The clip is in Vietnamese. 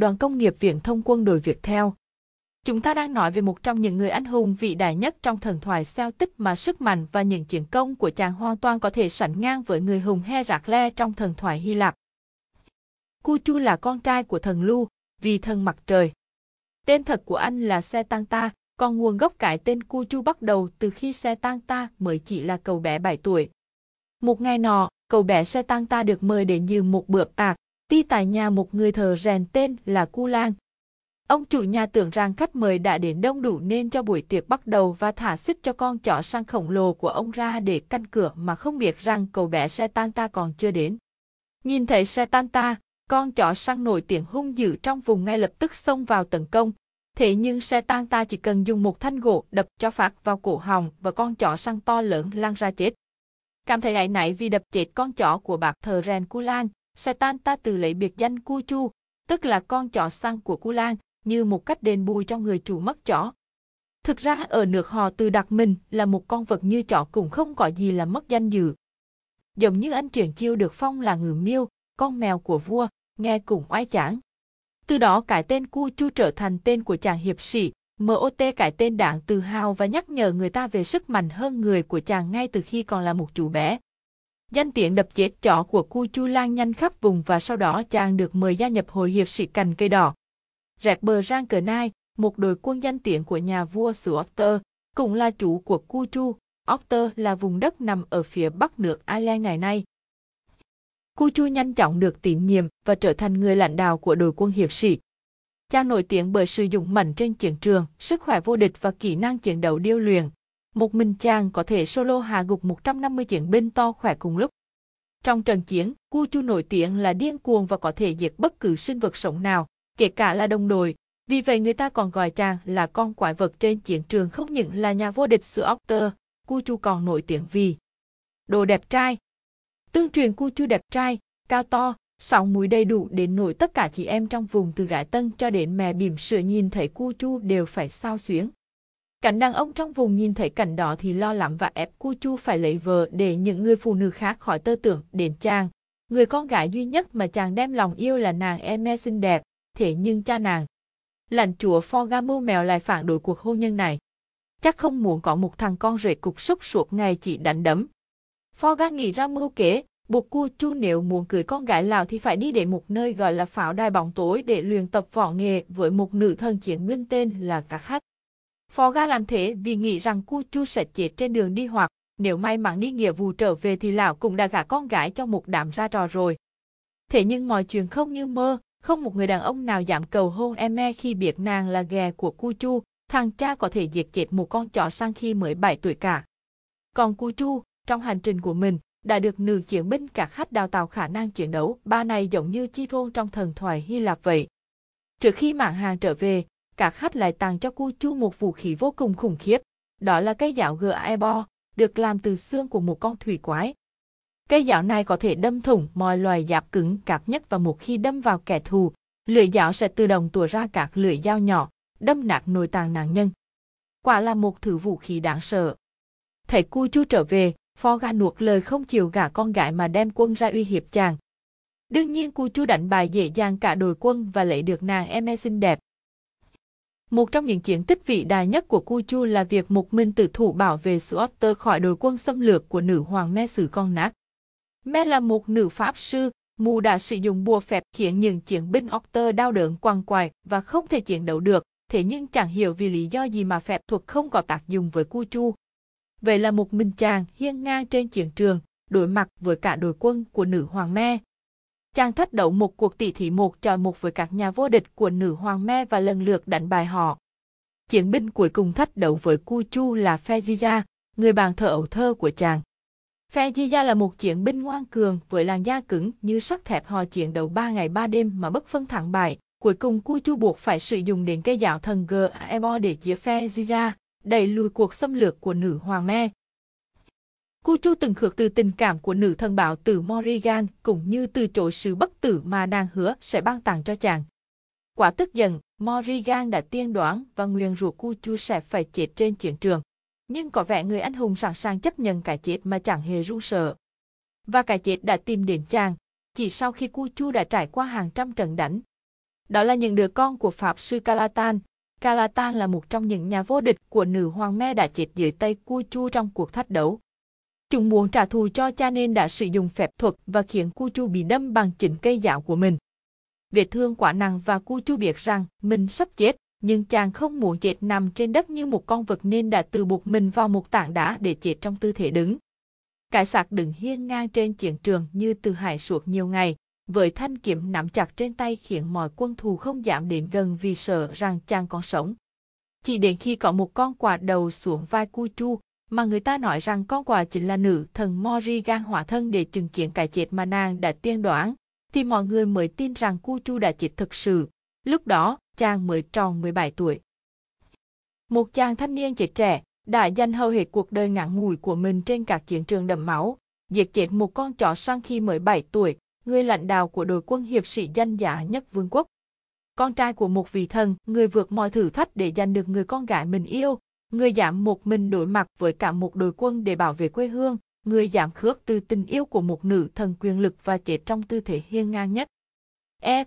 đoàn công nghiệp viễn thông quân đội Việt theo. Chúng ta đang nói về một trong những người anh hùng vĩ đại nhất trong thần thoại Celtic mà sức mạnh và những chiến công của chàng hoàn toàn có thể sánh ngang với người hùng Heracle trong thần thoại Hy Lạp. Cuchu là con trai của thần Lu, vì thần mặt trời. Tên thật của anh là Setanta, còn nguồn gốc cải tên Cuchu bắt đầu từ khi Setanta mới chỉ là cậu bé 7 tuổi. Một ngày nọ, cậu bé Setanta được mời để dự một bữa bạc, ti tại nhà một người thờ rèn tên là Cu Lang. Ông chủ nhà tưởng rằng khách mời đã đến đông đủ nên cho buổi tiệc bắt đầu và thả xích cho con chó sang khổng lồ của ông ra để canh cửa mà không biết rằng cậu bé Setanta còn chưa đến. Nhìn thấy Setanta, con chó săn nổi tiếng hung dữ trong vùng ngay lập tức xông vào tấn công. Thế nhưng Setanta chỉ cần dùng một thanh gỗ đập cho phát vào cổ họng và con chó săn to lớn lăn ra chết. Cảm thấy áy náy vì đập chết con chó của bạc thờ Ren Satan ta từ lấy biệt danh Cu Chu, tức là con chó săn của Cu Lan, như một cách đền bù cho người chủ mất chó. Thực ra ở nước họ từ đặc mình là một con vật như chó cũng không có gì là mất danh dự. Giống như anh Triển Chiêu được phong là ngừ miêu, con mèo của vua, nghe cũng oai chán. Từ đó cái tên Cu Chu trở thành tên của chàng hiệp sĩ, MOT cái tên đáng tự hào và nhắc nhở người ta về sức mạnh hơn người của chàng ngay từ khi còn là một chú bé. Danh tiện đập chết chó của Cu Chu lan nhanh khắp vùng và sau đó chàng được mời gia nhập hội hiệp sĩ cành cây đỏ. Rẹt bờ Rang Cờ Nai, một đội quân danh tiếng của nhà vua xứ Octer, cũng là chủ của Cu Chu. Octer là vùng đất nằm ở phía bắc nước Ireland ngày nay. Cu Chu nhanh chóng được tín nhiệm và trở thành người lãnh đạo của đội quân hiệp sĩ. Chàng nổi tiếng bởi sử dụng mạnh trên chiến trường, sức khỏe vô địch và kỹ năng chiến đấu điêu luyện. Một mình chàng có thể solo hạ gục 150 chiến binh to khỏe cùng lúc. Trong trận chiến, Cu Chu nổi tiếng là điên cuồng và có thể diệt bất cứ sinh vật sống nào, kể cả là đồng đội. Vì vậy người ta còn gọi chàng là con quái vật trên chiến trường không những là nhà vô địch sự Octer, Cu Chu còn nổi tiếng vì đồ đẹp trai, Tương truyền cu chu đẹp trai, cao to, sóng mũi đầy đủ đến nỗi tất cả chị em trong vùng từ gái tân cho đến mẹ bỉm sữa nhìn thấy cu chu đều phải sao xuyến. Cảnh đàn ông trong vùng nhìn thấy cảnh đó thì lo lắng và ép cu chu phải lấy vợ để những người phụ nữ khác khỏi tơ tưởng đến chàng. Người con gái duy nhất mà chàng đem lòng yêu là nàng Eme xinh đẹp, thế nhưng cha nàng. Lãnh chúa Forga mèo lại phản đối cuộc hôn nhân này. Chắc không muốn có một thằng con rể cục súc suốt ngày chỉ đánh đấm, Forga nghĩ ra mưu kế, buộc cu chu nếu muốn cưới con gái Lào thì phải đi đến một nơi gọi là pháo đài bóng tối để luyện tập võ nghề với một nữ thần chiến binh tên là Cạc Phó ga làm thế vì nghĩ rằng cu chu sẽ chết trên đường đi hoặc nếu may mắn đi nghĩa vụ trở về thì lão cũng đã gả con gái cho một đám ra trò rồi. Thế nhưng mọi chuyện không như mơ, không một người đàn ông nào dám cầu hôn Eme khi biết nàng là ghè của cu chu, thằng cha có thể diệt chết một con chó sang khi mới 7 tuổi cả. Còn cu chu, trong hành trình của mình, đã được nữ chiến binh các khách đào tạo khả năng chiến đấu, ba này giống như chi Chiron trong thần thoại Hy Lạp vậy. Trước khi mạng hàng trở về, cả khách lại tặng cho cô Chu một vũ khí vô cùng khủng khiếp, đó là cây giáo Gaebo, được làm từ xương của một con thủy quái. Cây giáo này có thể đâm thủng mọi loài giáp cứng cạp nhất và một khi đâm vào kẻ thù, lưỡi giáo sẽ tự động tùa ra các lưỡi dao nhỏ, đâm nát nội tạng nạn nhân. Quả là một thứ vũ khí đáng sợ. Thấy Cu Chu trở về, Phó ga nuột lời không chịu gả con gái mà đem quân ra uy hiếp chàng. Đương nhiên cu chu đánh bài dễ dàng cả đội quân và lấy được nàng em xinh đẹp. Một trong những chiến tích vĩ đại nhất của Cu Chu là việc một mình tử thủ bảo vệ sự Otter khỏi đội quân xâm lược của nữ hoàng Me Sử Con Nát. Me là một nữ pháp sư, mù đã sử dụng bùa phép khiến những chiến binh Otter đau đớn quằn quại và không thể chiến đấu được, thế nhưng chẳng hiểu vì lý do gì mà phép thuật không có tác dụng với Cu Chu. Vậy là một mình chàng hiên ngang trên chiến trường, đối mặt với cả đội quân của nữ hoàng me. Chàng thất đấu một cuộc tỷ thí một trò một với các nhà vô địch của nữ hoàng me và lần lượt đánh bại họ. Chiến binh cuối cùng thất đấu với Cu Chu là Feziza, người bạn thờ ẩu thơ của chàng. Feziza là một chiến binh ngoan cường với làn da cứng như sắt thép họ chiến đấu ba ngày ba đêm mà bất phân thắng bại. Cuối cùng Cu Chu buộc phải sử dụng đến cây giáo thần Gaebo để chia Feziza đẩy lùi cuộc xâm lược của nữ hoàng me. Cô Chu từng khước từ tình cảm của nữ thần bảo tử Morrigan cũng như từ chối sự bất tử mà nàng hứa sẽ ban tặng cho chàng. Quả tức giận, Morrigan đã tiên đoán và nguyền rủa Cu Chu sẽ phải chết trên chiến trường. Nhưng có vẻ người anh hùng sẵn sàng chấp nhận cái chết mà chẳng hề run sợ. Và cái chết đã tìm đến chàng, chỉ sau khi Cu Chu đã trải qua hàng trăm trận đánh. Đó là những đứa con của Pháp sư Calatan. Calatan là một trong những nhà vô địch của nữ hoàng me đã chết dưới tay Cu Chu trong cuộc thách đấu. Chúng muốn trả thù cho cha nên đã sử dụng phép thuật và khiến Cu Chu bị đâm bằng chính cây giáo của mình. Vết thương quá nặng và Cu Chu biết rằng mình sắp chết, nhưng chàng không muốn chết nằm trên đất như một con vật nên đã tự buộc mình vào một tảng đá để chết trong tư thế đứng. Cái sạc đứng hiên ngang trên chiến trường như từ hải suốt nhiều ngày, với thanh kiếm nắm chặt trên tay khiến mọi quân thù không dám đến gần vì sợ rằng chàng còn sống. Chỉ đến khi có một con quạ đầu xuống vai Cu Chu, mà người ta nói rằng con quà chính là nữ thần Morrigan hỏa thân để chứng kiến cái chết mà nàng đã tiên đoán, thì mọi người mới tin rằng Cu Chu đã chết thực sự. Lúc đó, chàng mới tròn 17 tuổi. Một chàng thanh niên trẻ trẻ, đã dành hầu hết cuộc đời ngắn ngủi của mình trên các chiến trường đẫm máu, giết chết một con chó săn khi mới 7 tuổi, người lãnh đạo của đội quân hiệp sĩ danh giá nhất vương quốc. Con trai của một vị thần, người vượt mọi thử thách để giành được người con gái mình yêu, người dám một mình đối mặt với cả một đội quân để bảo vệ quê hương, người dám khước từ tình yêu của một nữ thần quyền lực và chết trong tư thế hiên ngang nhất. E.